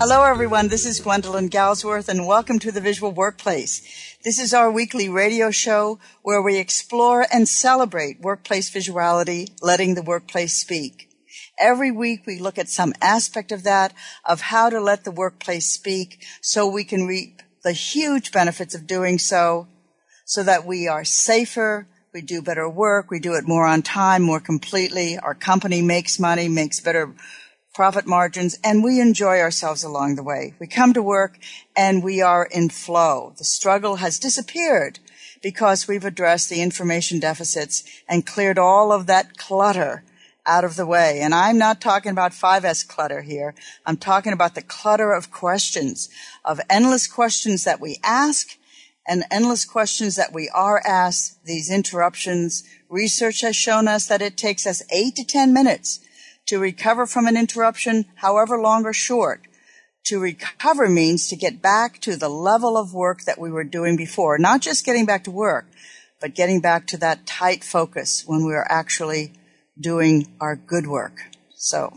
Hello, everyone. This is Gwendolyn Galsworth, and welcome to the Visual Workplace. This is our weekly radio show where we explore and celebrate workplace visuality, letting the workplace speak. Every week we look at some aspect of that, of how to let the workplace speak so we can reap the huge benefits of doing so, so that we are safer, we do better work, we do it more on time, more completely, our company makes money, makes better profit margins, and we enjoy ourselves along the way. We come to work and we are in flow. The struggle has disappeared because we've addressed the information deficits and cleared all of that clutter out of the way. And I'm not talking about 5S clutter here. I'm talking about the clutter of questions, of endless questions that we ask and endless questions that we are asked, these interruptions. Research has shown us that it takes us eight to 10 minutes to recover from an interruption, however long or short. To recover means to get back to the level of work that we were doing before, not just getting back to work, but getting back to that tight focus when we are actually doing our good work. So,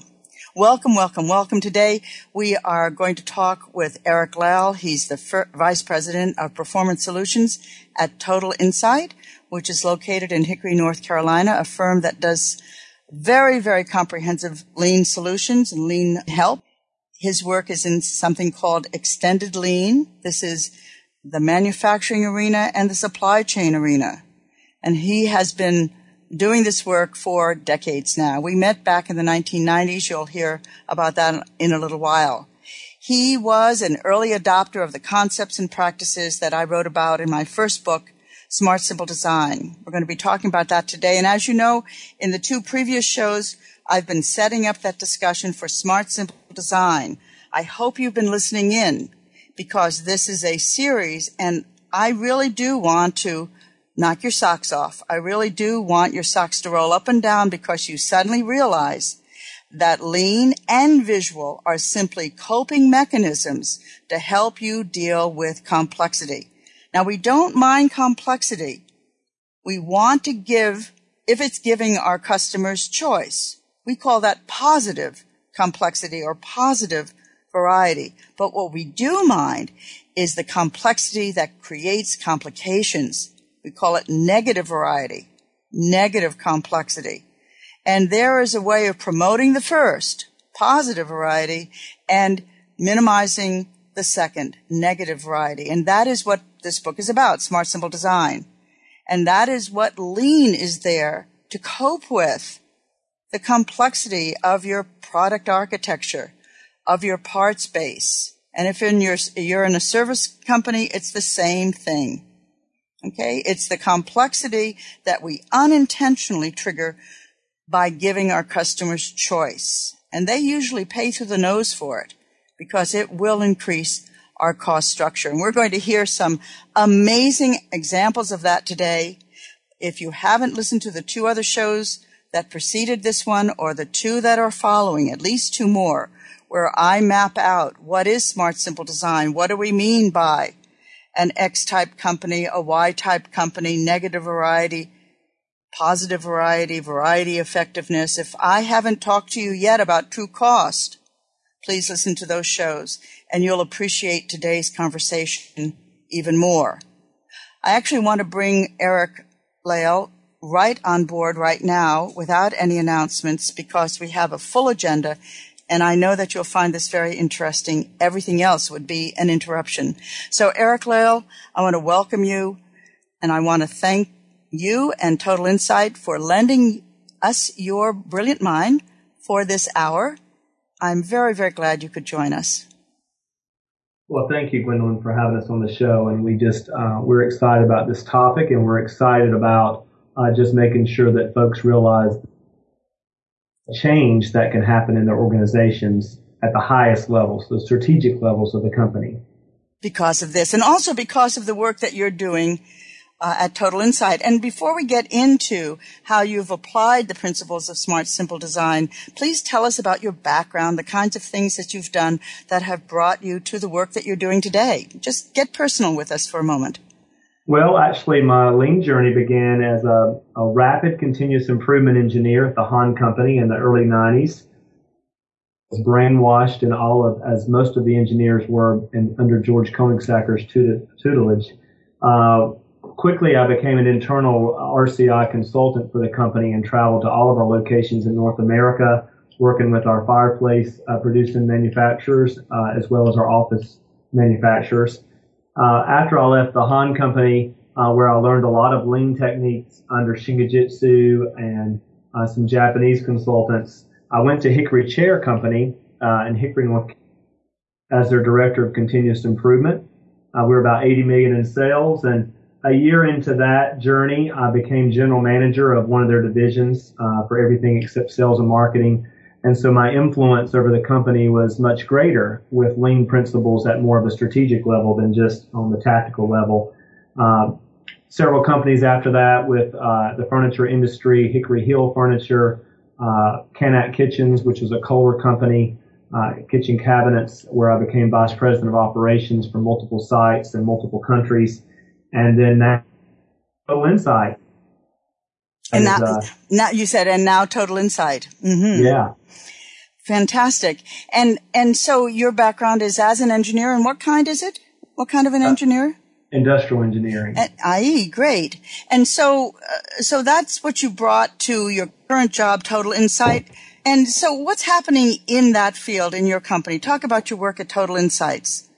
welcome, welcome, welcome. Today we are going to talk with Eric Lal. He's the F- Vice President of Performance Solutions at Total Insight, which is located in Hickory, North Carolina, a firm that does very, very comprehensive lean solutions and lean help. His work is in something called extended lean. This is the manufacturing arena and the supply chain arena. And he has been doing this work for decades now. We met back in the 1990s. You'll hear about that in a little while. He was an early adopter of the concepts and practices that I wrote about in my first book, Smart Simple Design. We're going to be talking about that today. And as you know, in the two previous shows, I've been setting up that discussion for Smart Simple Design. I hope you've been listening in because this is a series and I really do want to knock your socks off. I really do want your socks to roll up and down because you suddenly realize that lean and visual are simply coping mechanisms to help you deal with complexity. Now we don't mind complexity. We want to give, if it's giving our customers choice, we call that positive complexity or positive variety. But what we do mind is the complexity that creates complications. We call it negative variety, negative complexity. And there is a way of promoting the first, positive variety, and minimizing the second, negative variety. And that is what this book is about, Smart Simple Design. And that is what lean is there to cope with the complexity of your product architecture, of your parts base. And if in your, you're in a service company, it's the same thing. Okay. It's the complexity that we unintentionally trigger by giving our customers choice. And they usually pay through the nose for it because it will increase our cost structure. And we're going to hear some amazing examples of that today. If you haven't listened to the two other shows that preceded this one or the two that are following, at least two more, where I map out what is smart simple design? What do we mean by an X type company, a Y type company, negative variety, positive variety, variety effectiveness? If I haven't talked to you yet about true cost, please listen to those shows and you'll appreciate today's conversation even more. I actually want to bring Eric Lal right on board right now without any announcements because we have a full agenda and I know that you'll find this very interesting. Everything else would be an interruption. So Eric Lael, I want to welcome you and I want to thank you and Total Insight for lending us your brilliant mind for this hour. I'm very, very glad you could join us. Well, thank you, Gwendolyn, for having us on the show. And we just, uh, we're excited about this topic and we're excited about uh, just making sure that folks realize change that can happen in their organizations at the highest levels, the strategic levels of the company. Because of this, and also because of the work that you're doing uh, at Total Insight. And before we get into how you've applied the principles of smart, simple design, please tell us about your background, the kinds of things that you've done that have brought you to the work that you're doing today. Just get personal with us for a moment. Well, actually, my lean journey began as a, a rapid continuous improvement engineer at the HON Company in the early 90s. I was brainwashed in all of, as most of the engineers were in, under George Koenigsaecker's tutelage. Uh, quickly, I became an internal RCI consultant for the company and traveled to all of our locations in North America, working with our fireplace uh, producing manufacturers uh, as well as our office manufacturers. Uh, after I left the HON company, uh, where I learned a lot of lean techniques under Shingijutsu and uh, some Japanese consultants, I went to Hickory Chair Company uh, in Hickory, North as their director of continuous improvement. We were about 80 million in sales, and a year into that journey, I became general manager of one of their divisions uh, for everything except sales and marketing. And so my influence over the company was much greater with lean principles at more of a strategic level than just on the tactical level. Uh, several companies after that with uh, the furniture industry, Hickory Hill Furniture, uh, Kitchens, which was a Kohler company, uh, kitchen cabinets, where I became vice president of operations for multiple sites in multiple countries. And then now, Total Insight. And now, uh, now you said, and now Total Insight. Mm-hmm. Yeah. Fantastic. And, and so your background is as an engineer and what kind is it? What kind of an uh, engineer? Industrial engineering. At IE, great. And so, uh, so that's what you brought to your current job, Total Insight. And so what's happening in that field in your company? Talk about your work at Total Insights.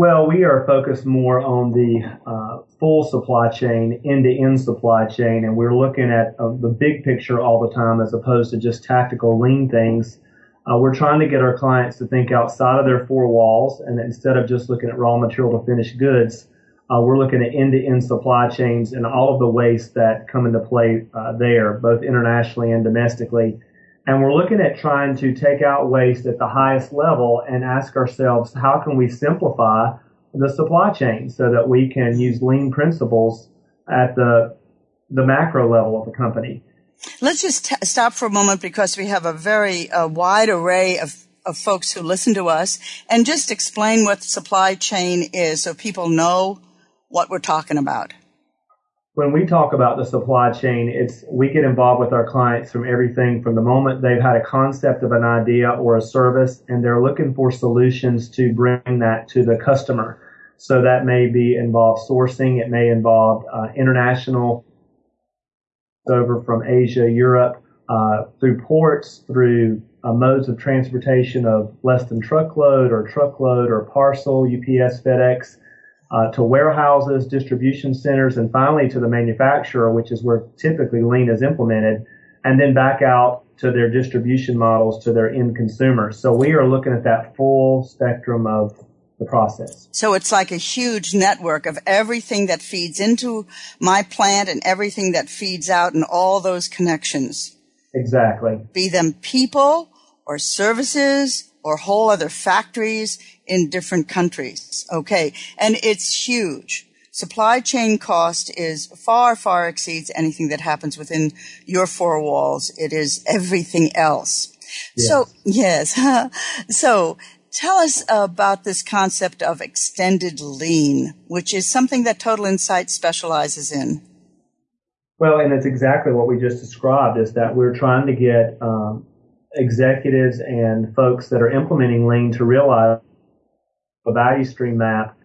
Well, we are focused more on the uh, full supply chain, end-to-end supply chain, and we're looking at uh, the big picture all the time as opposed to just tactical lean things uh, we're trying to get our clients to think outside of their four walls, and instead of just looking at raw material to finished goods, uh, we're looking at end-to-end supply chains and all of the waste that come into play uh, there, both internationally and domestically. And we're looking at trying to take out waste at the highest level and ask ourselves, how can we simplify the supply chain so that we can use lean principles at the the macro level of the company? Let's just t- stop for a moment because we have a very uh, wide array of, of folks who listen to us and just explain what supply chain is so people know what we're talking about. When we talk about the supply chain, it's we get involved with our clients from everything from the moment they've had a concept of an idea or a service and they're looking for solutions to bring that to the customer. So that may be involve sourcing, it may involve uh, international over from Asia, Europe, uh, through ports, through uh, modes of transportation of less than truckload or truckload or parcel, UPS, FedEx, uh, to warehouses, distribution centers, and finally to the manufacturer, which is where typically lean is implemented, and then back out to their distribution models to their end consumers. So we are looking at that full spectrum of the process. So it's like a huge network of everything that feeds into my plant and everything that feeds out and all those connections. Exactly. Be them people or services or whole other factories in different countries. Okay. And it's huge. Supply chain cost is far, far exceeds anything that happens within your four walls. It is everything else. Yes. So, yes. so Tell us about this concept of extended lean, which is something that Total Insight specializes in. Well, and it's exactly what we just described is that we're trying to get um, executives and folks that are implementing lean to realize a value stream map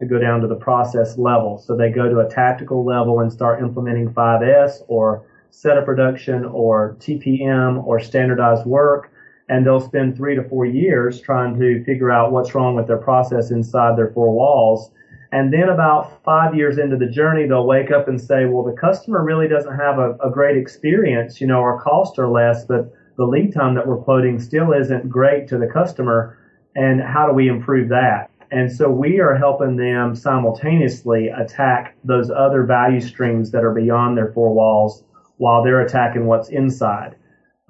to go down to the process level. So they go to a tactical level and start implementing 5S or setup production or TPM or standardized work. And they'll spend three to four years trying to figure out what's wrong with their process inside their four walls. And then about five years into the journey, they'll wake up and say, well, the customer really doesn't have a, a great experience. You know, our costs are less, but the lead time that we're quoting still isn't great to the customer. And how do we improve that? And so we are helping them simultaneously attack those other value streams that are beyond their four walls while they're attacking what's inside.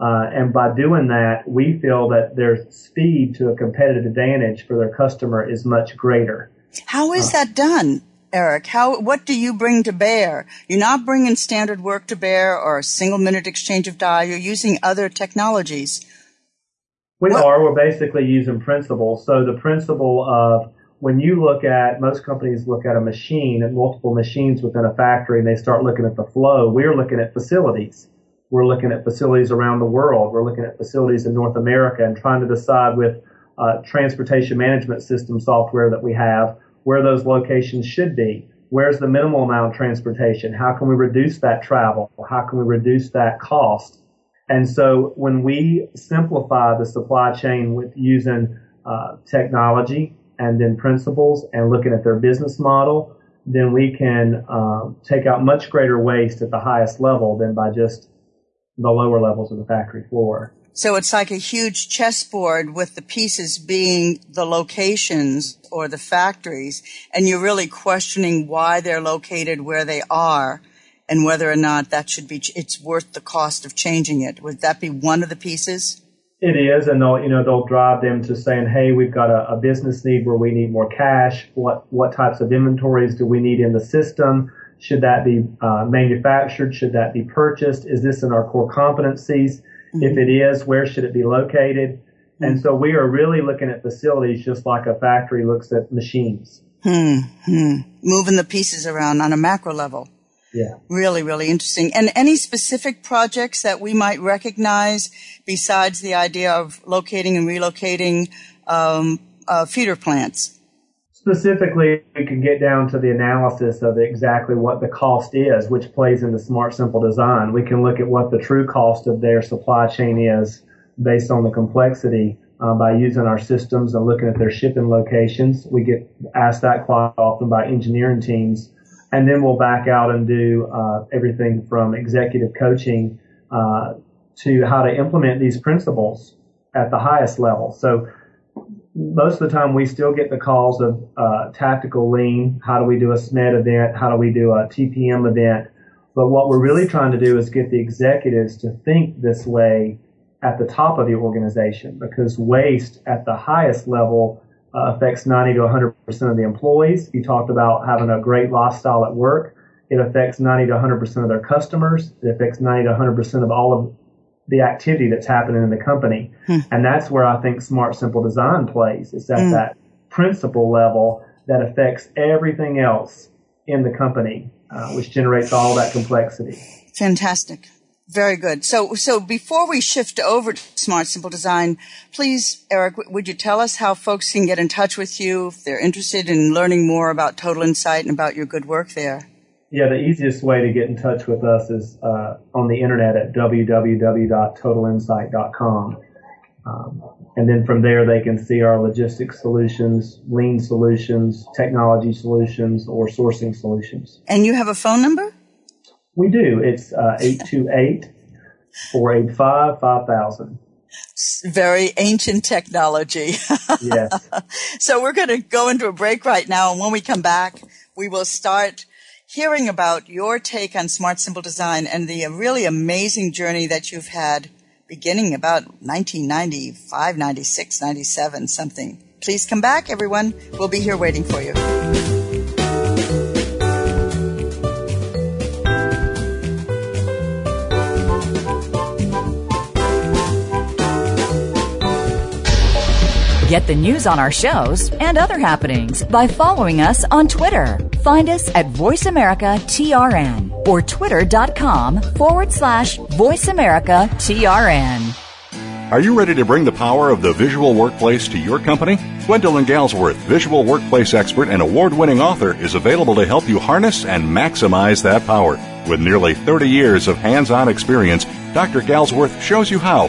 Uh, and by doing that, we feel that their speed to a competitive advantage for their customer is much greater. How is uh, that done? Eric, how, what do you bring to bear? You're not bringing standard work to bear or a single minute exchange of die. You're using other technologies. We what? are. We're basically using principles. So the principle of when you look at most companies look at a machine and multiple machines within a factory and they start looking at the flow. We're looking at facilities. We're looking at facilities around the world. We're looking at facilities in North America and trying to decide with uh, transportation management system software that we have where those locations should be. Where's the minimal amount of transportation? How can we reduce that travel? How can we reduce that cost? And so when we simplify the supply chain with using uh, technology and then principles and looking at their business model, then we can um, take out much greater waste at the highest level than by just the lower levels of the factory floor. So it's like a huge chessboard with the pieces being the locations or the factories, and you're really questioning why they're located where they are and whether or not that should be, it's worth the cost of changing it. Would that be one of the pieces? It is, and they'll, you know, they'll drive them to saying, "Hey, we've got a, a business need where we need more cash. What what types of inventories do we need in the system? Should that be uh, manufactured? Should that be purchased? Is this in our core competencies?" Mm-hmm. If it is, where should it be located? Mm-hmm. And so we are really looking at facilities just like a factory looks at machines. Hmm, hmm. Moving the pieces around on a macro level. Yeah. Really, really interesting. And any specific projects that we might recognize besides the idea of locating and relocating um, uh, feeder plants? Specifically, we can get down to the analysis of exactly what the cost is, which plays into smart, simple design. We can look at what the true cost of their supply chain is based on the complexity uh, by using our systems and looking at their shipping locations. We get asked that quite often by engineering teams. And then we'll back out and do uh, everything from executive coaching uh, to how to implement these principles at the highest level. So most of the time we still get the calls of uh, tactical lean. How do we do a SMED event? How do we do a TPM event? But what we're really trying to do is get the executives to think this way at the top of the organization because waste at the highest level uh, affects 90 to 100% of the employees. You talked about having a great lifestyle at work. It affects 90 to 100% of their customers. It affects 90 to 100% of all of the activity that's happening in the company. Hmm. And that's where I think smart, simple design plays. It's at hmm. that principle level that affects everything else in the company, uh, which generates all that complexity. Fantastic. Very good. So, so before we shift over to smart, simple design, please, Eric, would you tell us how folks can get in touch with you if they're interested in learning more about Total Insight and about your good work there? Yeah, the easiest way to get in touch with us is uh, on the internet at www.totalinsight.com. Um, and then from there, they can see our logistics solutions, lean solutions, technology solutions, or sourcing solutions. And you have a phone number? We do. It's uh, 828 485 5000 very ancient technology. yes. So we're going to go into a break right now. And when we come back, we will start hearing about your take on smart simple design and the really amazing journey that you've had beginning about 1995, 96, 97, something. Please come back, everyone. We'll be here waiting for you. Get the news on our shows and other happenings by following us on Twitter. Find us at VoiceAmericaTRN or twitter.com forward slash VoiceAmericaTRN. Are you ready to bring the power of the visual workplace to your company? Gwendolyn Galsworth, visual workplace expert and award winning author, is available to help you harness and maximize that power. With nearly 30 years of hands on experience, Dr. Galsworth shows you how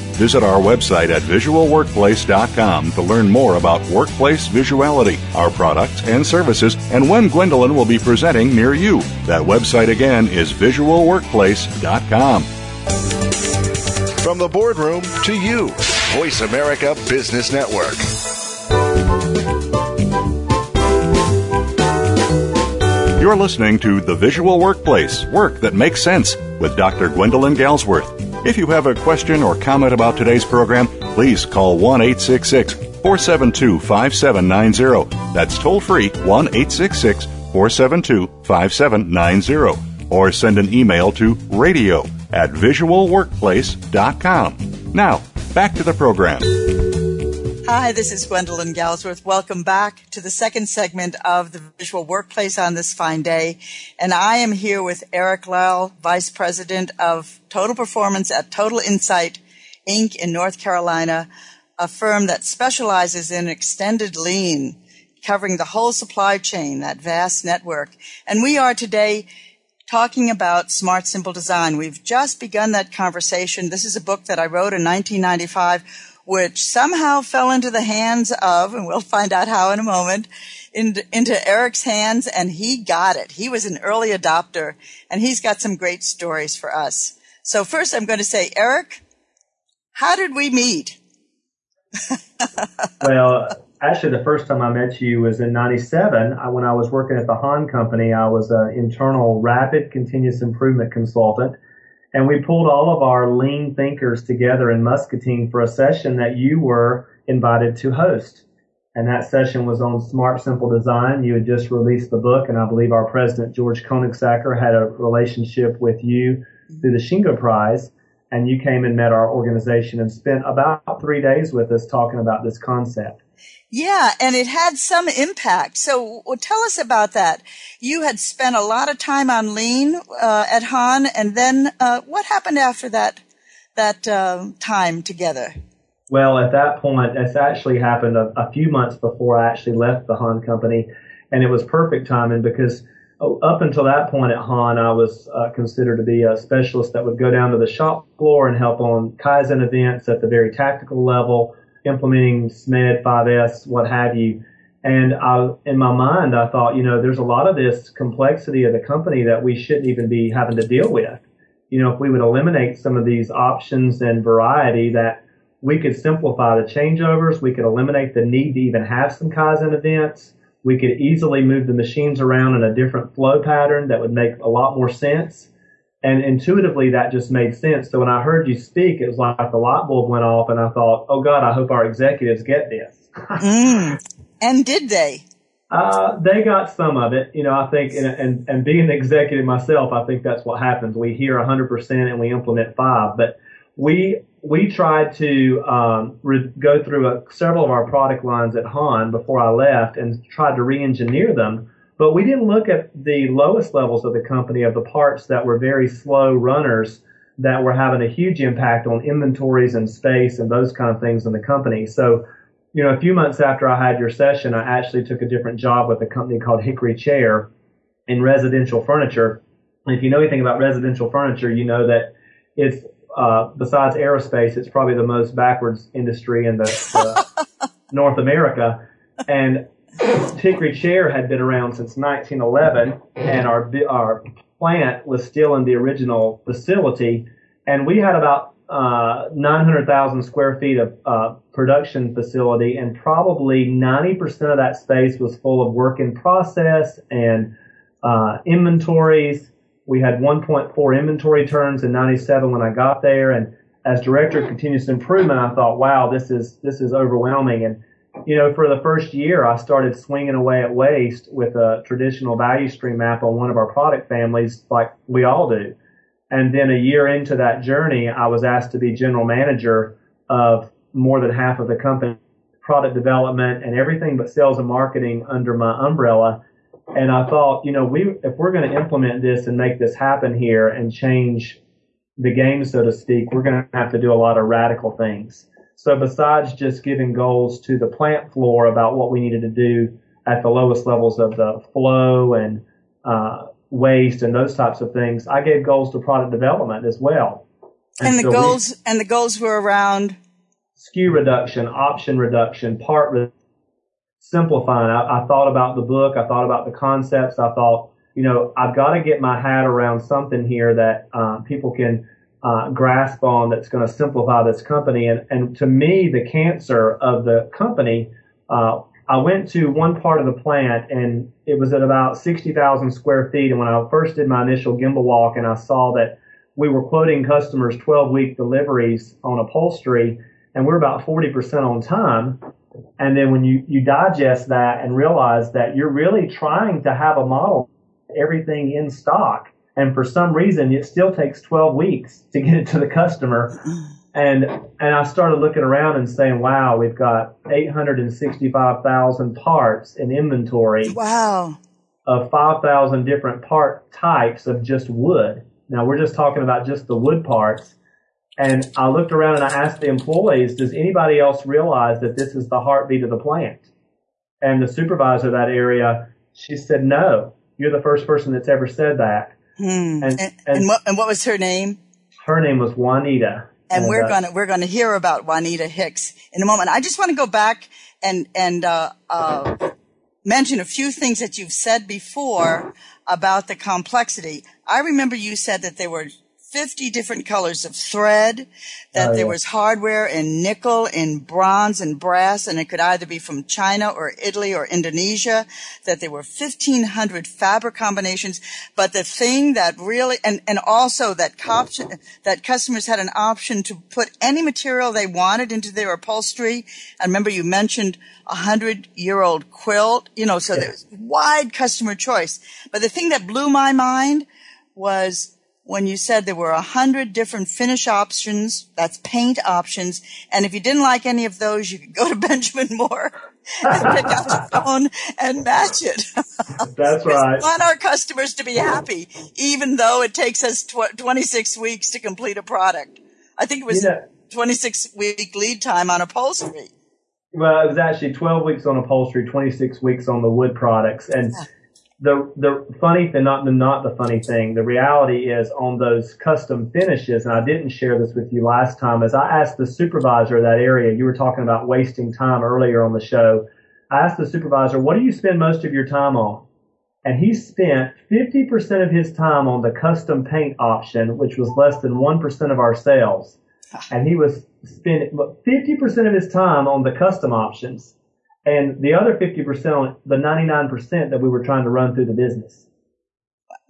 Visit our website at visualworkplace.com to learn more about workplace visuality, our products and services, and when Gwendolyn will be presenting near you. That website again is visualworkplace.com. From the boardroom to you, Voice America Business Network. You're listening to The Visual Workplace Work That Makes Sense with Dr. Gwendolyn Galsworth. If you have a question or comment about today's program, please call 1 866 472 5790. That's toll free 1 866 472 5790. Or send an email to radio at visualworkplace.com. Now, back to the program. Hi, this is Gwendolyn Galsworth. Welcome back to the second segment of the Visual Workplace on this fine day. And I am here with Eric Lyle, Vice President of Total Performance at Total Insight Inc. in North Carolina, a firm that specializes in extended lean, covering the whole supply chain, that vast network. And we are today talking about smart, simple design. We've just begun that conversation. This is a book that I wrote in 1995 which somehow fell into the hands of, and we'll find out how in a moment, into, into Eric's hands, and he got it. He was an early adopter, and he's got some great stories for us. So first I'm going to say, Eric, how did we meet? well, actually, the first time I met you was in 97. when I was working at the HON Company, I was an internal rapid continuous improvement consultant and we pulled all of our lean thinkers together in Muscatine for a session that you were invited to host. And that session was on smart, simple design. You had just released the book, and I believe our president, George Koenigsaecker, had a relationship with you through the Shingo Prize. And you came and met our organization and spent about three days with us talking about this concept. Yeah, and it had some impact. So well, tell us about that. You had spent a lot of time on lean uh, at HON, and then uh, what happened after that that uh, time together? Well, at that point, it's actually happened a, a, few months before I actually left the HON company, and it was perfect timing because oh, up until that point at HON, I was uh, considered to be a specialist that would go down to the shop floor and help on Kaizen events at the very tactical level implementing SMED, 5S, what have you. And I, in my mind, I thought, you know, there's a lot of this complexity of the company that we shouldn't even be having to deal with. You know, if we would eliminate some of these options and variety that we could simplify the changeovers, we could eliminate the need to even have some Kaizen events. We could easily move the machines around in a different flow pattern that would make a lot more sense. And intuitively, that just made sense. So when I heard you speak, it was like the light bulb went off, and I thought, "Oh God, I hope our executives get this." mm. And did they? Uh, they got some of it. You know, I think, and, and, and being an executive myself, I think that's what happens. We hear 100% and we implement five. But we we tried to um, re- go through a, several of our product lines at HON before I left and tried to re-engineer them but we didn't look at the lowest levels of the company of the parts that were very slow runners that were having a huge impact on inventories and space and those kind of things in the company. So, you know, a few months after I had your session, I actually took a different job with a company called Hickory Chair in residential furniture. And if you know anything about residential furniture, you know that it's uh, besides aerospace, it's probably the most backwards industry in the, the North America. And Hickory Chair had been around since 1911, and our our plant was still in the original facility, and we had about uh, 900,000 square feet of uh, production facility, and probably 90% of that space was full of work in process and uh, inventories. We had 1.4 inventory turns in 97 when I got there, and as director of continuous improvement, I thought, wow, this is this is overwhelming. And you know, for the first year, I started swinging away at waste with a traditional value stream map on one of our product families, like we all do. And then a year into that journey, I was asked to be general manager of more than half of the company, product development and everything but sales and marketing under my umbrella. And I thought, you know, we, if we're going to implement this and make this happen here and change the game, so to speak, we're going to have to do a lot of radical things. So besides just giving goals to the plant floor about what we needed to do at the lowest levels of the flow and uh, waste and those types of things, I gave goals to product development as well. And, and the so goals we, and the goals were around SKU reduction, option reduction, part re- simplifying. I, I thought about the book. I thought about the concepts. I thought, you know, I've got to get my hat around something here that uh, people can uh, grasp on that's going to simplify this company. And, and to me, the cancer of the company, uh, I went to one part of the plant and it was at about 60,000 square feet. And when I first did my initial gemba walk and I saw that we were quoting customers 12 week deliveries on upholstery and we're about 40% on time. And then when you, you digest that and realize that you're really trying to have a model, everything in stock and for some reason it still takes 12 weeks to get it to the customer. And and I started looking around and saying wow we've got 865,000 parts in inventory wow. of 5,000 different part types of just wood. Now we're just talking about just the wood parts. And I looked around and I asked the employees does anybody else realize that this is the heartbeat of the plant? And the supervisor of that area she said no. You're the first person that's ever said that Hmm. And, and, and, what, and what was her name? Her name was Juanita. And, and we're uh, gonna we're gonna hear about Juanita Hicks in a moment. I just want to go back and and uh, uh, mention a few things that you've said before about the complexity. I remember you said that there were 50 different colors of thread, that oh, there was hardware in nickel, in bronze and brass, and it could either be from China or Italy or Indonesia, that there were 1500 fabric combinations. But the thing that really, and, and also that option, that customers had an option to put any material they wanted into their upholstery. I remember you mentioned a hundred year old quilt, you know, so yeah. there's wide customer choice. But the thing that blew my mind was when you said there were a hundred different finish options, that's paint options, and if you didn't like any of those, you could go to Benjamin Moore and pick out a stone and match it. That's right. We want our customers to be happy, even though it takes us tw- 26 weeks to complete a product. I think it was yeah. 26 week lead time on upholstery. Well, it was actually 12 weeks on upholstery, 26 weeks on the wood products. And yeah the the funny thing, not the not the funny thing, the reality is on those custom finishes, and I didn't share this with you last time, as I asked the supervisor of that area, you were talking about wasting time earlier on the show. I asked the supervisor, what do you spend most of your time on? And he spent 50% of his time on the custom paint option, which was less than 1% of our sales. And he was spending 50% of his time on the custom options and the other 50% the 99% that we were trying to run through the business.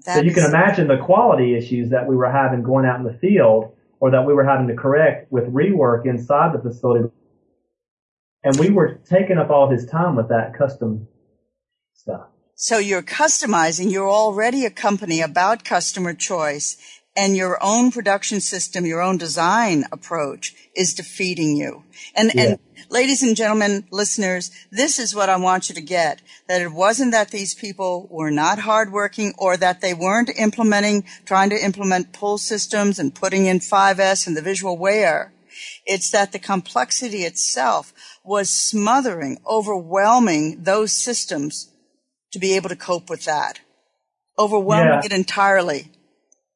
So you can imagine the quality issues that we were having going out in the field or that we were having to correct with rework inside the facility. And we were taking up all his time with that custom stuff. So you're customizing. You're already a company about customer choice and your own production system, your own design approach is defeating you. And, yeah. and ladies and gentlemen, listeners, this is what I want you to get. That it wasn't that these people were not hardworking or that they weren't implementing, trying to implement pull systems and putting in 5S and the visual where. It's that the complexity itself was smothering, overwhelming those systems to be able to cope with that. Overwhelming yeah. it entirely.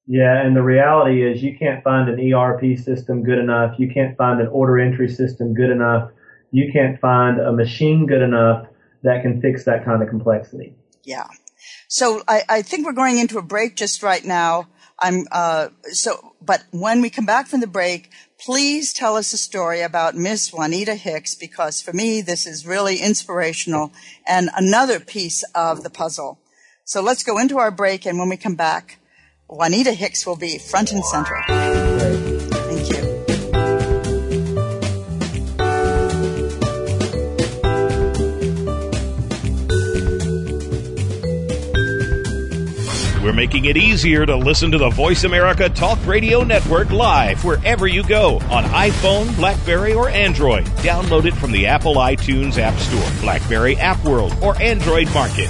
Yeah, and the reality is you can't find an ERP system good enough. You can't find an order entry system good enough. You can't find a machine good enough that can fix that kind of complexity. Yeah. So I, I think we're going into a break just right now. I'm uh, so, but when we come back from the break, please tell us a story about Miss Juanita Hicks because for me this is really inspirational and another piece of the puzzle. So let's go into our break, and when we come back, Juanita Hicks will be front and center. Thank you. We're making it easier to listen to the Voice America Talk Radio Network live wherever you go on iPhone, Blackberry, or Android. Download it from the Apple iTunes App Store, Blackberry App World, or Android Market.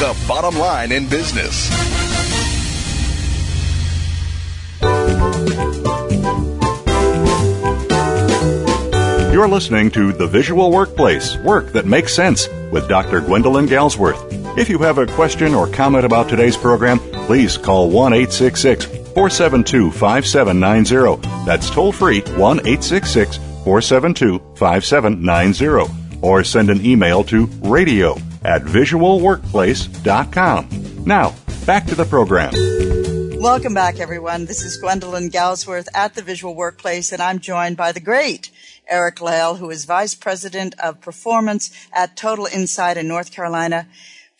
the bottom line in business. You're listening to The Visual Workplace Work That Makes Sense with Dr. Gwendolyn Galsworth. If you have a question or comment about today's program, please call 1 866 472 5790. That's toll free 1 866 472 5790. Or send an email to radio at visualworkplace.com. Now, back to the program. Welcome back, everyone. This is Gwendolyn Galsworth at the Visual Workplace, and I'm joined by the great Eric Lale, who is Vice President of Performance at Total Insight in North Carolina,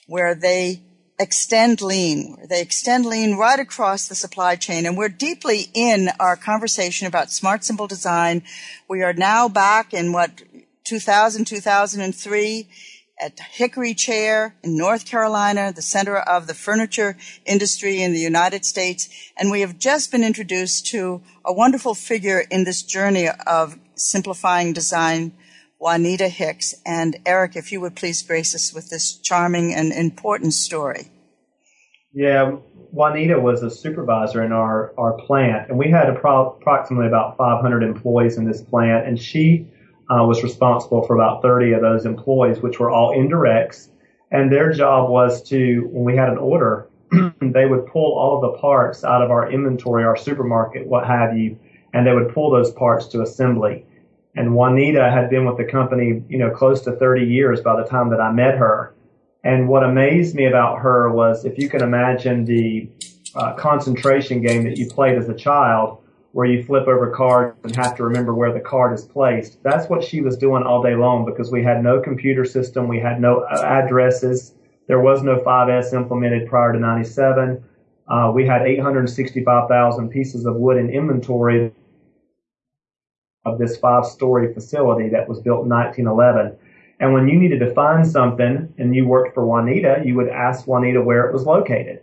where they extend lean. They extend lean right across the supply chain. And we're deeply in our conversation about smart, simple design. We are now back in what, 2000, 2003 at Hickory Chair in North Carolina, the center of the furniture industry in the United States. And we have just been introduced to a wonderful figure in this journey of simplifying design, Juanita Hicks. And Eric, if you would please grace us with this charming and important story. Yeah, Juanita was a supervisor in our, our plant, and we had approximately about 500 employees in this plant, and she uh, was responsible for about 30 of those employees, which were all indirects. And their job was to, when we had an order, they would pull all of the parts out of our inventory, our supermarket, what have you, and they would pull those parts to assembly. And Juanita had been with the company, you know, close to 30 years by the time that I met her. And what amazed me about her was if you can imagine the uh, concentration game that you played as a child, where you flip over cards and have to remember where the card is placed. That's what she was doing all day long because we had no computer system, we had no uh, addresses, there was no 5S implemented prior to 97. Uh, we had 865,000 pieces of wood in inventory of this five story facility that was built in 1911. And when you needed to find something and you worked for Juanita, you would ask Juanita where it was located.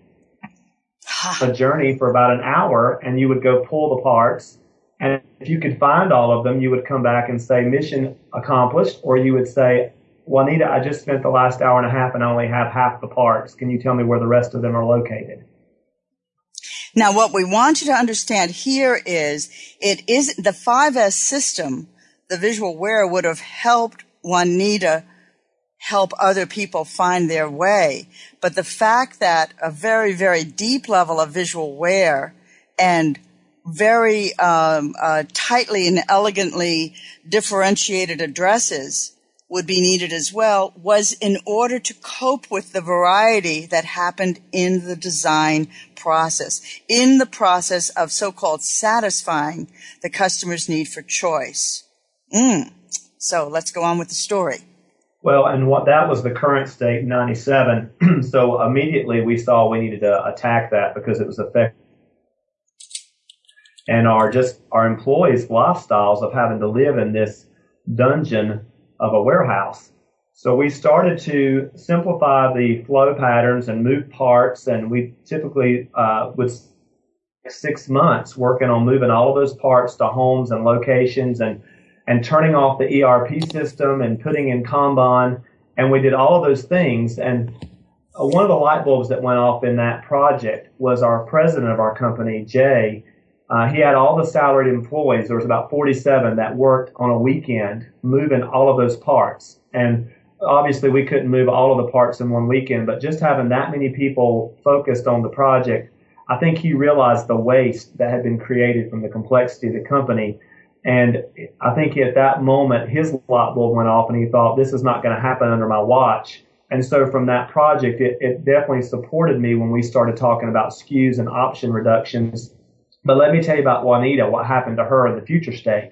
a journey for about an hour and you would go pull the parts. And if you could find all of them, you would come back and say mission accomplished, or you would say, Juanita, I just spent the last hour and a half and I only have half the parts. Can you tell me where the rest of them are located? Now, what we want you to understand here is it is the 5S system, the visual where would have helped Juanita help other people find their way. But the fact that a very, very deep level of visual where and very um, uh, tightly and elegantly differentiated addresses would be needed as well was in order to cope with the variety that happened in the design process, in the process of so-called satisfying the customer's need for choice. Mm. So let's go on with the story. Well, and what that was the current state, 97. so immediately we saw we needed to attack that because it was affecting and our just our employees' lifestyles of having to live in this dungeon of a warehouse. So we started to simplify the flow patterns and move parts, and we typically uh, would six months working on moving all of those parts to homes and locations and and turning off the ERP system and putting in Kanban. And we did all of those things. And uh, one of the light bulbs that went off in that project was our president of our company, Jay. Uh, he had all the salaried employees. There was about 47 that worked on a weekend moving all of those parts. And obviously we couldn't move all of the parts in one weekend, but just having that many people focused on the project, I think he realized the waste that had been created from the complexity of the company. And I think at that moment, his light bulb went off and he thought, this is not going to happen under my watch. And so from that project, it, it definitely supported me when we started talking about SKUs and option reductions. But let me tell you about Juanita, what happened to her in the future state.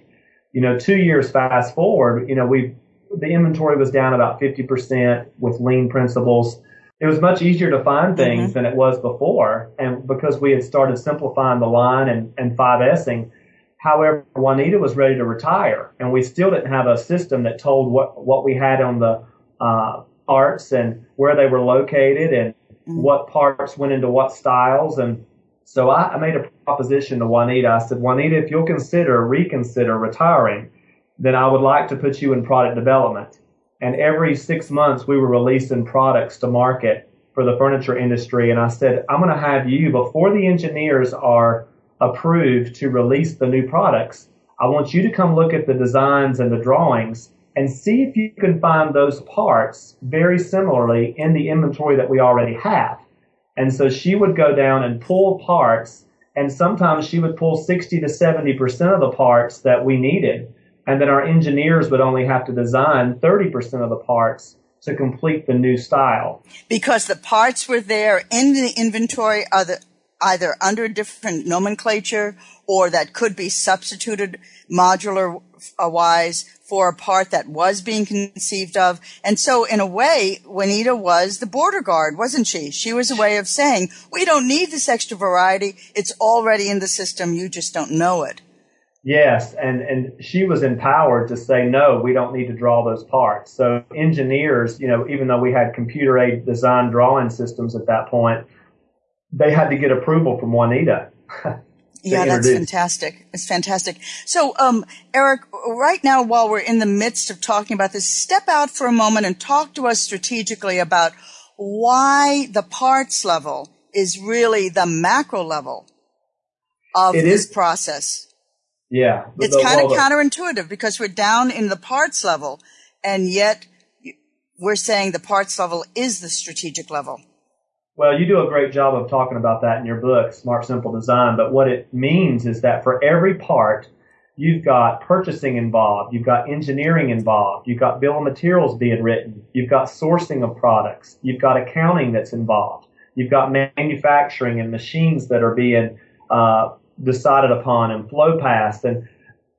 You know, two years fast forward, you know, we the inventory was down about 50% with lean principles. It was much easier to find things mm-hmm. than it was before. And because we had started simplifying the line and, and 5Sing, however, Juanita was ready to retire and we still didn't have a system that told what, what we had on the, uh, parts and where they were located and mm-hmm. what parts went into what styles. And so I, I made a proposition to Juanita. I said, Juanita, if you'll consider, reconsider retiring, then I would like to put you in product development. And every six months we were releasing products to market for the furniture industry. And I said, I'm going to have you before the engineers are approved to release the new products. I want you to come look at the designs and the drawings and see if you can find those parts very similarly in the inventory that we already have. And so she would go down and pull parts, and sometimes she would pull 60 to 70% of the parts that we needed. And then our engineers would only have to design 30% of the parts to complete the new style. Because the parts were there in the inventory other, either under a different nomenclature or that could be substituted modular uh, wise for a part that was being conceived of. And so in a way, Juanita was the border guard, wasn't she? She was a way of saying, we don't need this extra variety. It's already in the system. You just don't know it. Yes, and, and she was empowered to say, no, we don't need to draw those parts. So engineers, you know, even though we had computer aided design drawing systems at that point, they had to get approval from Juanita. yeah, that's fantastic. It's fantastic. So, um, Eric, right now, while we're in the midst of talking about this, step out for a moment and talk to us strategically about why the parts level is really the macro level of it this is, process. Yeah. It's kind of counterintuitive because we're down in the parts level and yet we're saying the parts level is the strategic level. Well, you do a great job of talking about that in your book, Smart Simple Design. But what it means is that for every part, you've got purchasing involved, you've got engineering involved, you've got bill of materials being written, you've got sourcing of products, you've got accounting that's involved, you've got manufacturing and machines that are being uh, decided upon and flow past and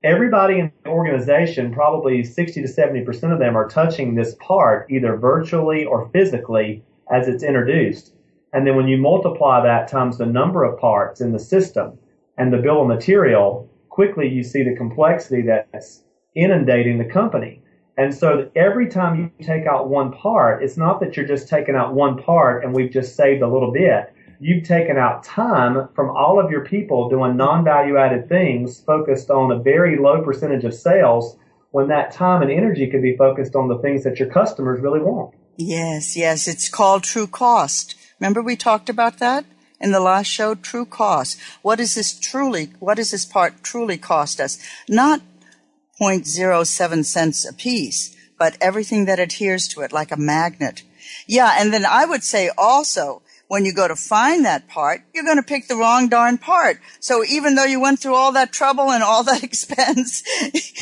everybody in the organization probably 60 to 70 percent of them are touching this part either virtually or physically as it's introduced and then when you multiply that times the number of parts in the system and the bill of material quickly you see the complexity that's inundating the company and so every time you take out one part it's not that you're just taking out one part and we've just saved a little bit you've taken out time from all of your people doing non-value added things focused on a very low percentage of sales when that time and energy could be focused on the things that your customers really want. Yes, yes. It's called true cost. Remember we talked about that in the last show? True cost. What is this truly, what does this part truly cost us? Not 0.07 cents a piece, but everything that adheres to it like a magnet. Yeah, and then I would say also, when you go to find that part, you're going to pick the wrong darn part. So even though you went through all that trouble and all that expense,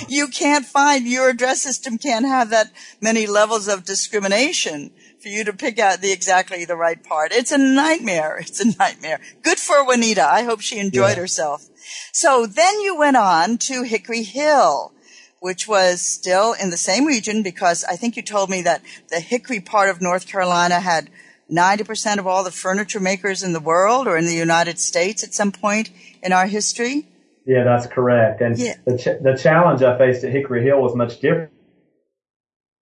you can't find your address system can't have that many levels of discrimination for you to pick out the exactly the right part. It's a nightmare. It's a nightmare. Good for Juanita. I hope she enjoyed yeah. herself. So then you went on to Hickory Hill which was still in the same region because I think you told me that the Hickory part of North Carolina had 90% of all the furniture makers in the world or in the United States at some point in our history? Yeah, that's correct. And yeah. the, ch- the challenge I faced at Hickory Hill was much different.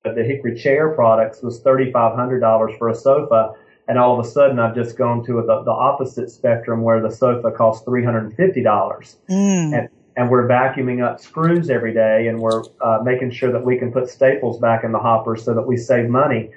The Hickory chair products was $3,500 for a sofa. And all of a sudden, I've just gone to the, the opposite spectrum where the sofa costs $350. Mm. And, and we're vacuuming up screws every day and we're uh, making sure that we can put staples back in the hopper so that we save money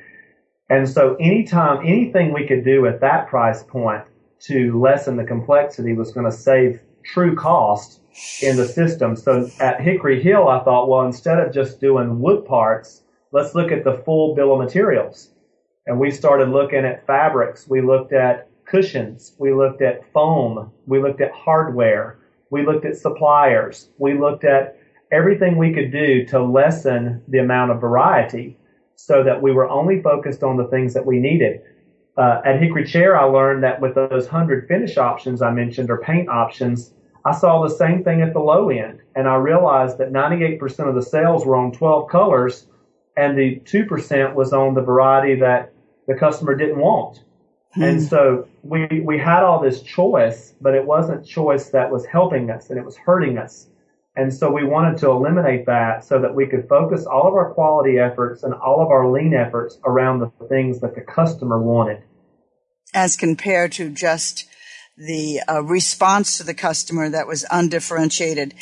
And so anytime, anything we could do at that price point to lessen the complexity was going to save true cost in the system. So at Hickory Hill, I thought, well, instead of just doing wood parts, let's look at the full bill of materials. And we started looking at fabrics. We looked at cushions. We looked at foam. We looked at hardware. We looked at suppliers. We looked at everything we could do to lessen the amount of variety so that we were only focused on the things that we needed. Uh, at Hickory Chair, I learned that with those 100 finish options I mentioned or paint options, I saw the same thing at the low end. And I realized that 98% of the sales were on 12 colors and the 2% was on the variety that the customer didn't want. Hmm. And so we, we had all this choice, but it wasn't choice that was helping us and it was hurting us. And so we wanted to eliminate that so that we could focus all of our quality efforts and all of our lean efforts around the things that the customer wanted. As compared to just the uh, response to the customer that was undifferentiated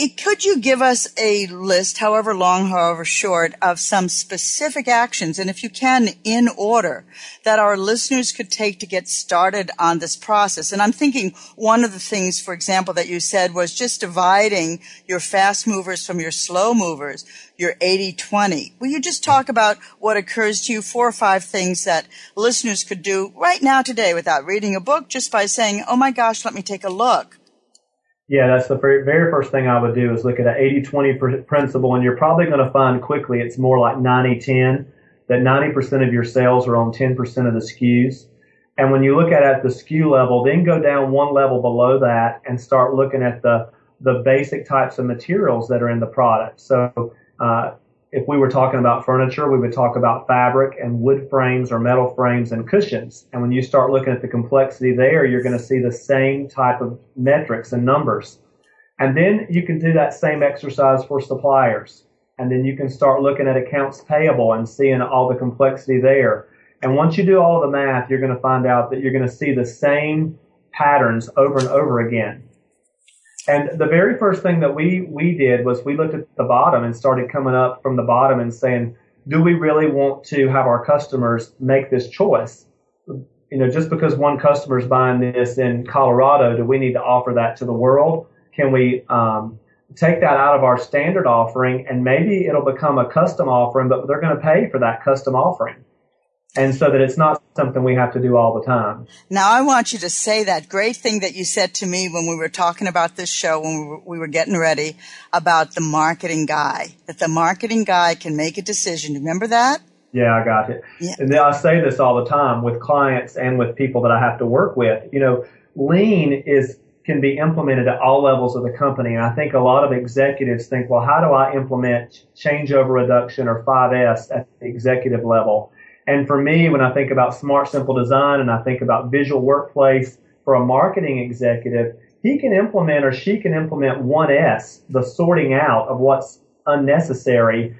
it, could you give us a list, however long, however short, of some specific actions, and if you can, in order, that our listeners could take to get started on this process? And I'm thinking one of the things, for example, that you said was just dividing your fast movers from your slow movers, your 80-20. Will you just talk about what occurs to you, four or five things that listeners could do right now today without reading a book, just by saying, oh my gosh, let me take a look? Yeah, that's the very, very first thing I would do is look at an 80-20 principle, and you're probably going to find quickly it's more like 90-10, that 90% of your sales are on 10% of the SKUs. And when you look at it at the SKU level, then go down one level below that and start looking at the the basic types of materials that are in the product. So uh, if we were talking about furniture, we would talk about fabric and wood frames or metal frames and cushions. And when you start looking at the complexity there, you're going to see the same type of metrics and numbers. And then you can do that same exercise for suppliers. And then you can start looking at accounts payable and seeing all the complexity there. And once you do all the math, you're going to find out that you're going to see the same patterns over and over again. And the very first thing that we, we did was we looked at the bottom and started coming up from the bottom and saying, do we really want to have our customers make this choice? You know, just because one customer is buying this in Colorado, do we need to offer that to the world? Can we um, take that out of our standard offering and maybe it'll become a custom offering, but they're going to pay for that custom offering? And so that it's not something we have to do all the time. Now, I want you to say that great thing that you said to me when we were talking about this show, when we were, we were getting ready, about the marketing guy, that the marketing guy can make a decision. Remember that? Yeah, I got it. Yeah. And I say this all the time with clients and with people that I have to work with. You know, lean is can be implemented at all levels of the company. And I think a lot of executives think, well, how do I implement changeover reduction or 5S at the executive level? And for me, when I think about smart, simple design and I think about visual workplace for a marketing executive, he can implement or she can implement 1S, the sorting out of what's unnecessary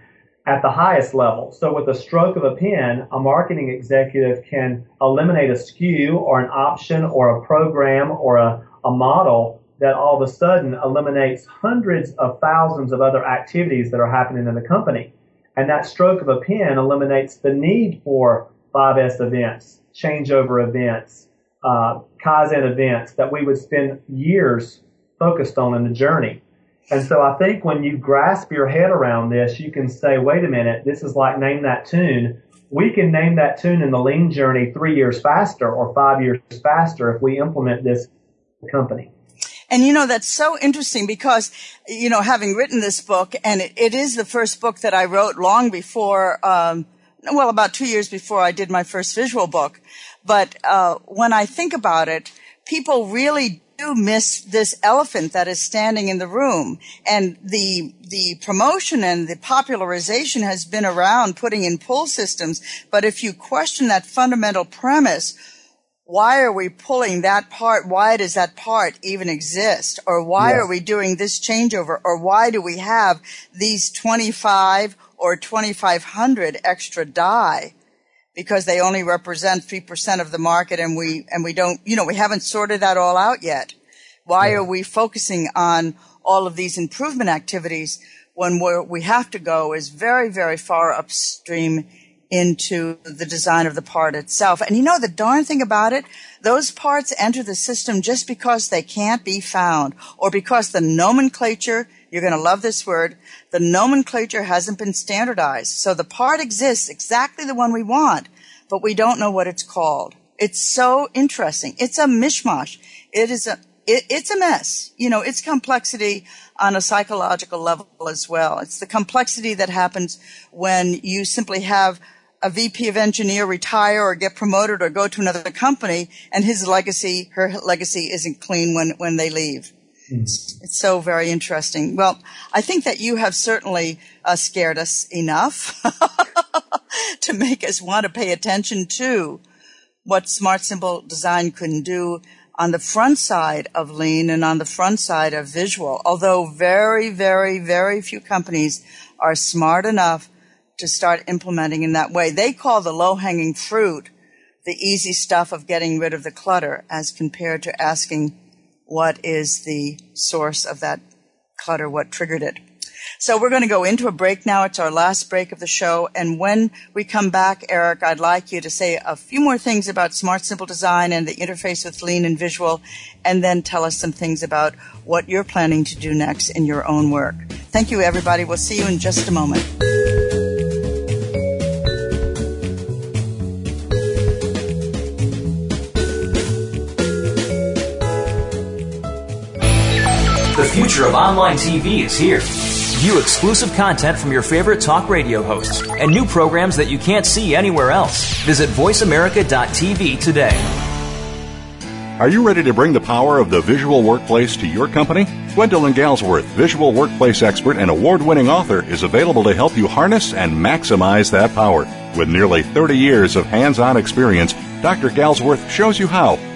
at the highest level. So with a stroke of a pen, a marketing executive can eliminate a SKU or an option or a program or a, a model that all of a sudden eliminates hundreds of thousands of other activities that are happening in the company. And that stroke of a pen eliminates the need for 5S events, changeover events, uh, Kaizen events that we would spend years focused on in the journey. And so I think when you grasp your head around this, you can say, wait a minute, this is like name that tune. We can name that tune in the lean journey three years faster or five years faster if we implement this company. And you know, that's so interesting because, you know, having written this book, and it, it is the first book that I wrote long before, um, well, about two years before I did my first visual book. But, uh, when I think about it, people really do miss this elephant that is standing in the room. And the, the promotion and the popularization has been around putting in pull systems. But if you question that fundamental premise, why are we pulling that part? Why does that part even exist? Or why yes. are we doing this changeover? Or why do we have these 25 or 2500 extra die? Because they only represent 3% of the market and we, and we don't, you know, we haven't sorted that all out yet. Why are we focusing on all of these improvement activities when where we have to go is very, very far upstream into the design of the part itself. And you know, the darn thing about it, those parts enter the system just because they can't be found or because the nomenclature, you're going to love this word, the nomenclature hasn't been standardized. So the part exists exactly the one we want, but we don't know what it's called. It's so interesting. It's a mishmash. It is a, it, it's a mess. You know, it's complexity on a psychological level as well. It's the complexity that happens when you simply have a VP of engineer retire or get promoted or go to another company and his legacy, her legacy isn't clean when, when they leave. Mm. It's so very interesting. Well, I think that you have certainly uh, scared us enough to make us want to pay attention to what smart simple design can do on the front side of lean and on the front side of visual. Although very, very, very few companies are smart enough to start implementing in that way. They call the low hanging fruit the easy stuff of getting rid of the clutter as compared to asking what is the source of that clutter, what triggered it. So we're going to go into a break now. It's our last break of the show. And when we come back, Eric, I'd like you to say a few more things about Smart Simple Design and the interface with Lean and Visual, and then tell us some things about what you're planning to do next in your own work. Thank you, everybody. We'll see you in just a moment. Future of online TV is here. View exclusive content from your favorite talk radio hosts and new programs that you can't see anywhere else. Visit VoiceAmerica.tv today. Are you ready to bring the power of the visual workplace to your company? Gwendolyn Galsworth, visual workplace expert and award winning author, is available to help you harness and maximize that power. With nearly 30 years of hands on experience, Dr. Galsworth shows you how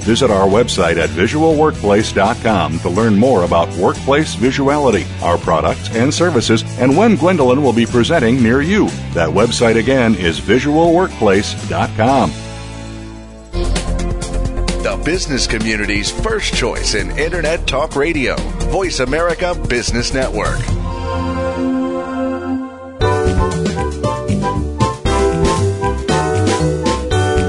Visit our website at visualworkplace.com to learn more about workplace visuality, our products and services, and when Gwendolyn will be presenting near you. That website again is visualworkplace.com. The business community's first choice in Internet Talk Radio, Voice America Business Network.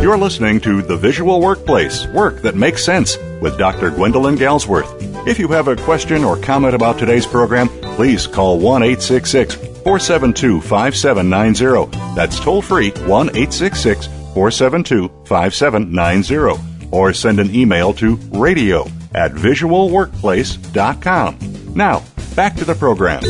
You're listening to The Visual Workplace Work That Makes Sense with Dr. Gwendolyn Galsworth. If you have a question or comment about today's program, please call 1 866 472 5790. That's toll free 1 866 472 5790. Or send an email to radio at visualworkplace.com. Now, back to the program.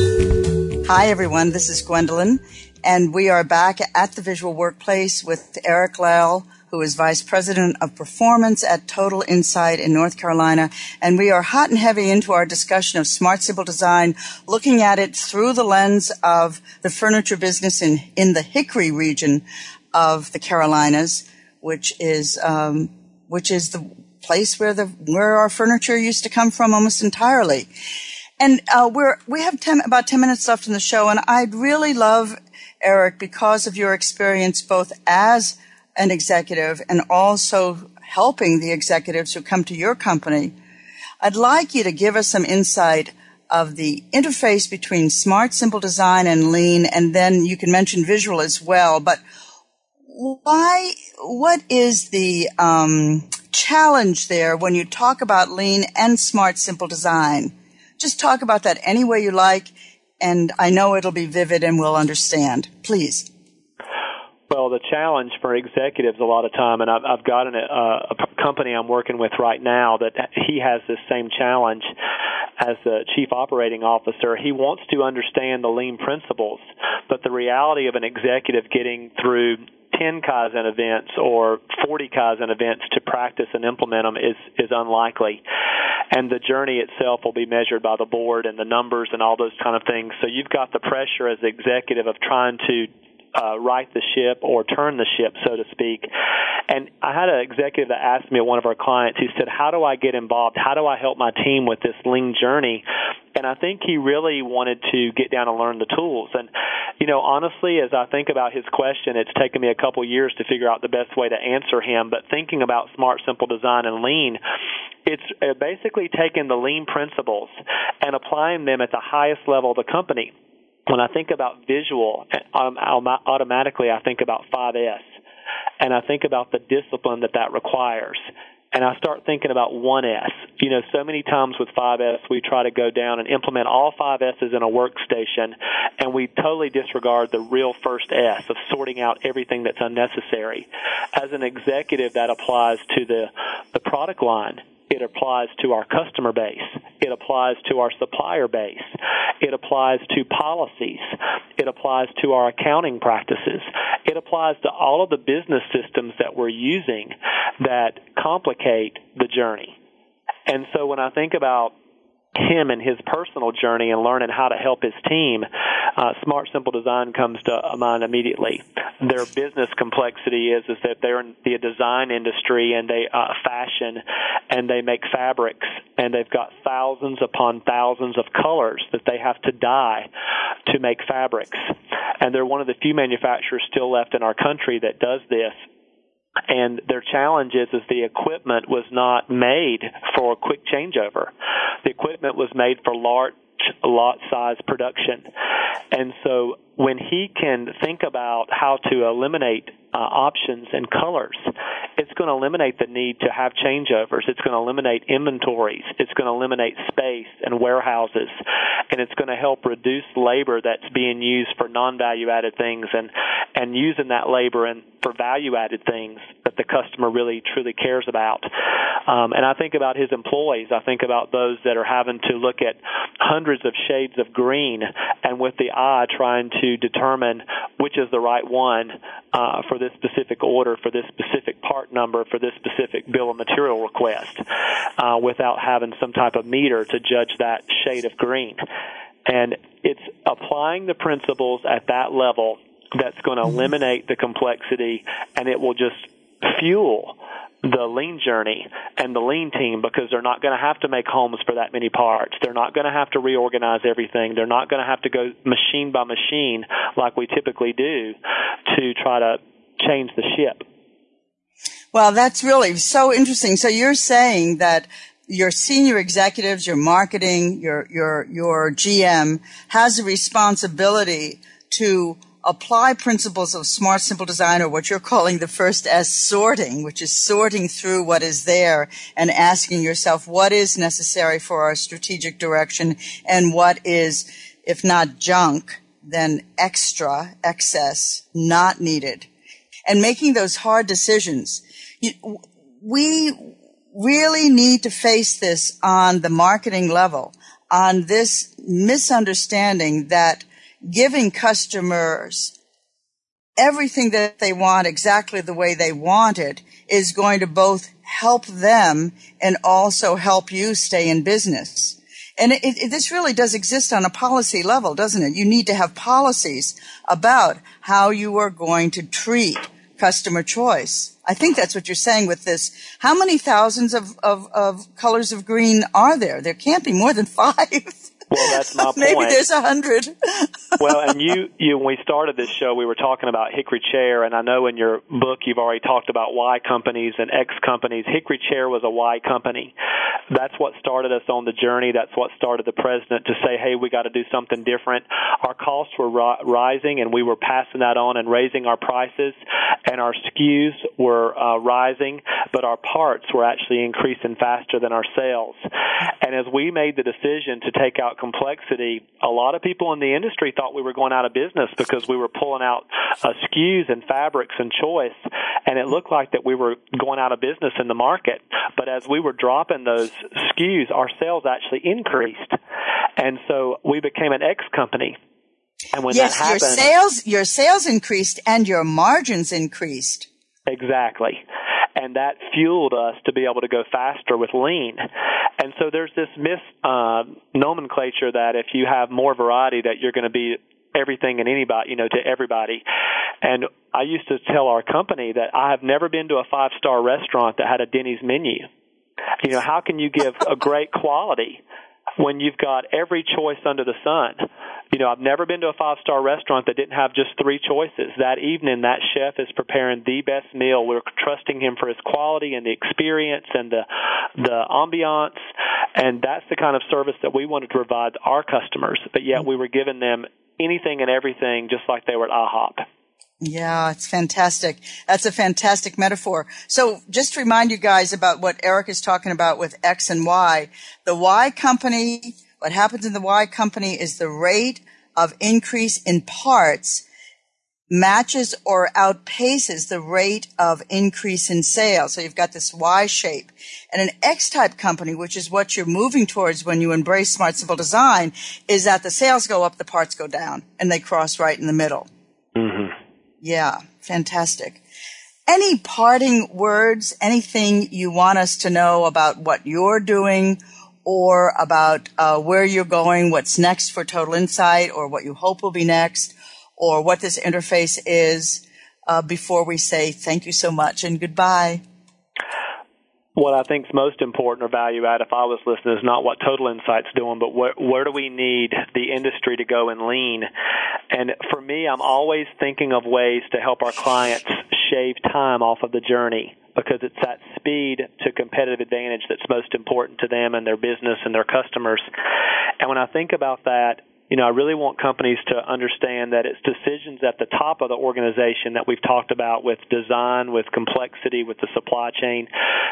Hi, everyone. This is Gwendolyn, and we are back at the Visual Workplace with Eric Lyle who is Vice President of Performance at Total Insight in North Carolina. And we are hot and heavy into our discussion of smart simple design, looking at it through the lens of the furniture business in, in the Hickory region of the Carolinas, which is, um, which is the place where the, where our furniture used to come from almost entirely. And, uh, we're, we have 10, about 10 minutes left in the show and I'd really love, Eric, because of your experience both as an executive and also helping the executives who come to your company, I'd like you to give us some insight of the interface between smart, simple design and lean, and then you can mention visual as well. But why, what is the um, challenge there when you talk about lean and smart, simple design? Just talk about that any way you like, and I know it'll be vivid and we'll understand. Please. Well, the challenge for executives a lot of time, and I've, I've got an, uh, a company I'm working with right now that he has this same challenge as the chief operating officer. He wants to understand the lean principles, but the reality of an executive getting through 10 Kaizen events or 40 Kaizen events to practice and implement them is, is unlikely. And the journey itself will be measured by the board and the numbers and all those kind of things. So you've got the pressure as executive of trying to uh, right the ship or turn the ship, so to speak. And I had an executive that asked me one of our clients, he said, How do I get involved? How do I help my team with this lean journey? And I think he really wanted to get down and learn the tools. And, you know, honestly, as I think about his question, it's taken me a couple years to figure out the best way to answer him. But thinking about smart, simple design and lean, it's uh, basically taking the lean principles and applying them at the highest level of the company when I think about visual, um, automatically I think about 5S, and I think about the discipline that that requires. And I start thinking about 1S. You know, so many times with 5S, we try to go down and implement all 5S's in a workstation, and we totally disregard the real first S of sorting out everything that's unnecessary. As an executive, that applies to the, the product line it applies to our customer base. It applies to our supplier base. It applies to policies. It applies to our accounting practices. It applies to all of the business systems that we're using that complicate the journey. And so when I think about him and his personal journey and learning how to help his team, uh, Smart Simple Design comes to mind immediately. Their business complexity is is that they're in the design industry and they uh, fashion and they make fabrics and they've got thousands upon thousands of colors that they have to dye to make fabrics. And they're one of the few manufacturers still left in our country that does this and their challenge is, is the equipment was not made for a quick changeover. The equipment was made for large lot size production. And so when he can think about how to eliminate uh, options and colors, it's going to eliminate the need to have changeovers. It's going to eliminate inventories. It's going to eliminate space and warehouses, and it's going to help reduce labor that's being used for non-value added things and and using that labor and for value added things that the customer really truly cares about. Um, and I think about his employees. I think about those that are having to look at hundreds of shades of green and with the eye trying to determine which is the right one uh, for this specific order, for this specific part number, for this specific bill of material request, uh, without having some type of meter to judge that shade of green. And it's applying the principles at that level that's going to eliminate the complexity and it will just fuel the lean journey and the lean team because they're not going to have to make homes for that many parts. They're not going to have to reorganize everything. They're not going to have to go machine by machine like we typically do to try to change the ship. Well, that's really so interesting. So you're saying that your senior executives, your marketing, your your your GM has a responsibility to apply principles of smart, simple design, or what you're calling the first S sorting, which is sorting through what is there and asking yourself what is necessary for our strategic direction and what is, if not junk, then extra, excess, not needed. And making those hard decisions. We really need to face this on the marketing level, on this misunderstanding that giving customers everything that they want exactly the way they want it is going to both help them and also help you stay in business. And it, it, this really does exist on a policy level, doesn't it? You need to have policies about how you are going to treat customer choice. I think that's what you're saying with this. How many thousands of, of, of colors of green are there? There can't be more than five. Well, that's my Maybe point. Maybe there's a hundred. well, and you, you, when we started this show, we were talking about Hickory Chair, and I know in your book you've already talked about Y companies and X companies. Hickory Chair was a Y company. That's what started us on the journey. That's what started the president to say, "Hey, we got to do something different." Our costs were ri- rising, and we were passing that on and raising our prices, and our SKUs were uh, rising, but our parts were actually increasing faster than our sales. And as we made the decision to take out complexity, a lot of people in the industry thought we were going out of business because we were pulling out uh, SKUs and fabrics and choice, and it looked like that we were going out of business in the market. But as we were dropping those SKUs, our sales actually increased, and so we became an X company. And when yes, that happened, your sales your sales increased and your margins increased. Exactly and that fueled us to be able to go faster with lean. And so there's this mis uh, nomenclature that if you have more variety, that you're going to be everything and anybody, you know, to everybody. And I used to tell our company that I have never been to a five star restaurant that had a Denny's menu. You know, how can you give a great quality when you've got every choice under the sun? You know, I've never been to a five star restaurant that didn't have just three choices. That evening, that chef is preparing the best meal. We're trusting him for his quality and the experience and the the ambiance, and that's the kind of service that we wanted to provide our customers. But yet, we were giving them anything and everything, just like they were at IHOP. Yeah, it's fantastic. That's a fantastic metaphor. So just to remind you guys about what Eric is talking about with X and Y. The Y company, what happens in the Y company is the rate of increase in parts matches or outpaces the rate of increase in sales. So you've got this Y shape. And an X type company, which is what you're moving towards when you embrace smart simple design, is that the sales go up, the parts go down, and they cross right in the middle. Mm-hmm. Yeah, fantastic. Any parting words, anything you want us to know about what you're doing or about uh, where you're going, what's next for Total Insight, or what you hope will be next, or what this interface is uh, before we say thank you so much and goodbye? what I think is most important or value add if I was listening is not what Total Insight's doing, but where, where do we need the industry to go and lean? And for me, I'm always thinking of ways to help our clients shave time off of the journey because it's that speed to competitive advantage that's most important to them and their business and their customers. And when I think about that, you know, I really want companies to understand that it's decisions at the top of the organization that we've talked about with design, with complexity, with the supply chain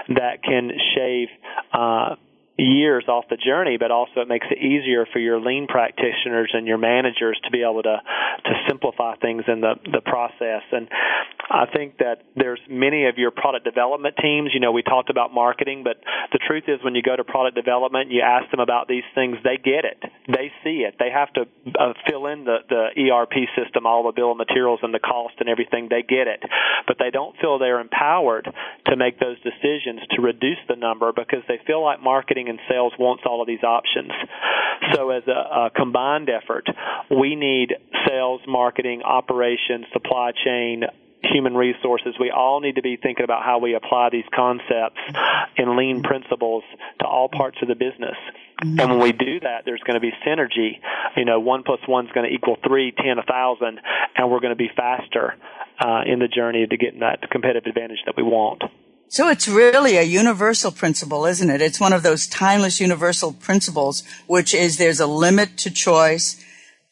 that can shave uh, years off the journey, but also it makes it easier for your lean practitioners and your managers to be able to to simplify things in the the process. And I think that there's many of your product development teams. You know, we talked about marketing, but the truth is, when you go to product development, you ask them about these things, they get it, they see it. They have to uh, fill in the the ERP system, all the bill of materials and the cost and everything. They get it, but they don't feel they're empowered to make those decisions to reduce the number because they feel like marketing and sales wants all of these options. So as a, a combined effort, we need sales, marketing, operations, supply chain, human resources, we all need to be thinking about how we apply these concepts and lean principles to all parts of the business. Mm-hmm. And when we do that, there's going to be synergy. You know, one plus one is going to equal three, ten, a thousand, and we're going to be faster uh, in the journey to getting that competitive advantage that we want. So it's really a universal principle, isn't it? It's one of those timeless universal principles, which is there's a limit to choice.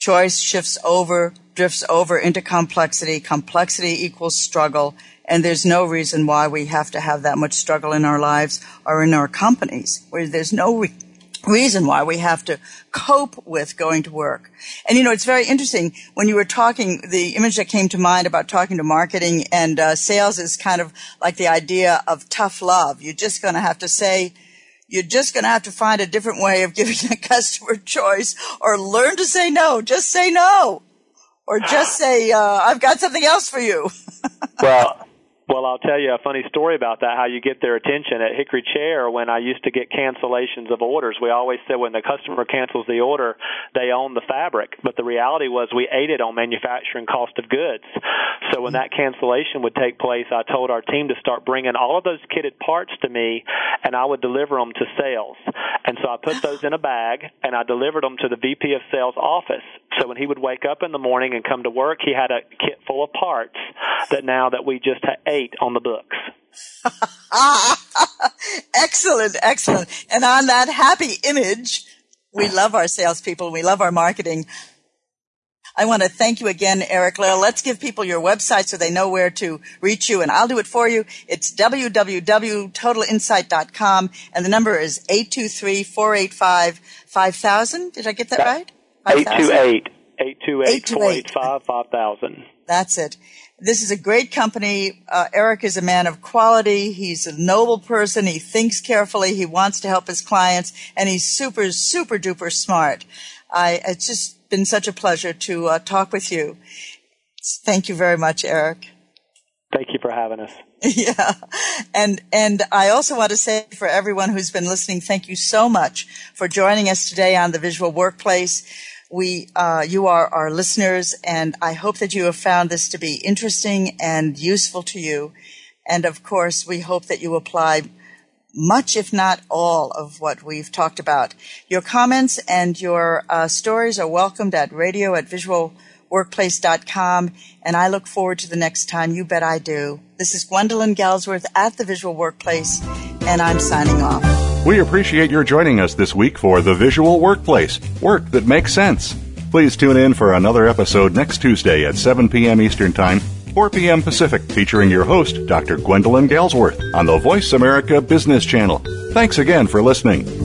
Choice shifts over, drifts over into complexity. Complexity equals struggle. And there's no reason why we have to have that much struggle in our lives or in our companies, where there's no re- reason why we have to cope with going to work. And you know, it's very interesting when you were talking, the image that came to mind about talking to marketing and uh, sales is kind of like the idea of tough love. You're just going to have to say, you're just going to have to find a different way of giving the customer choice or learn to say no. Just say no. Or just say, uh, I've got something else for you. well, well, I'll tell you a funny story about that, how you get their attention. At Hickory Chair, when I used to get cancellations of orders, we always said when the customer cancels the order, they own the fabric. But the reality was we aided on manufacturing cost of goods. So when mm-hmm. that cancellation would take place, I told our team to start bringing all of those kitted parts to me, and I would deliver them to sales. And so I put those in a bag, and I delivered them to the VP of sales office. So when he would wake up in the morning and come to work, he had a kit full of parts that now that we just had on the books. excellent, excellent. And on that happy image, we love our salespeople. We love our marketing. I want to thank you again, Eric Lill. Let's give people your website so they know where to reach you, and I'll do it for you. It's www.totalinsight.com, and the number is 823-485-5000. Did I get that right? 828 828 485 5000. That's it. This is a great company. Uh, Eric is a man of quality. He's a noble person. He thinks carefully. He wants to help his clients, and he's super, super duper smart. I, it's just been such a pleasure to uh, talk with you. Thank you very much, Eric. Thank you for having us. Yeah. And, and I also want to say for everyone who's been listening, thank you so much for joining us today on the Visual Workplace. We, uh, you are our listeners, and I hope that you have found this to be interesting and useful to you. And of course, we hope that you apply much, if not all, of what we've talked about. Your comments and your uh, stories are welcomed at radio at visualworkplace.com, and I look forward to the next time. You bet I do. This is Gwendolyn Galsworth at the Visual Workplace, and I'm signing off. We appreciate your joining us this week for The Visual Workplace Work that Makes Sense. Please tune in for another episode next Tuesday at 7 p.m. Eastern Time, 4 p.m. Pacific, featuring your host, Dr. Gwendolyn Galsworth, on the Voice America Business Channel. Thanks again for listening.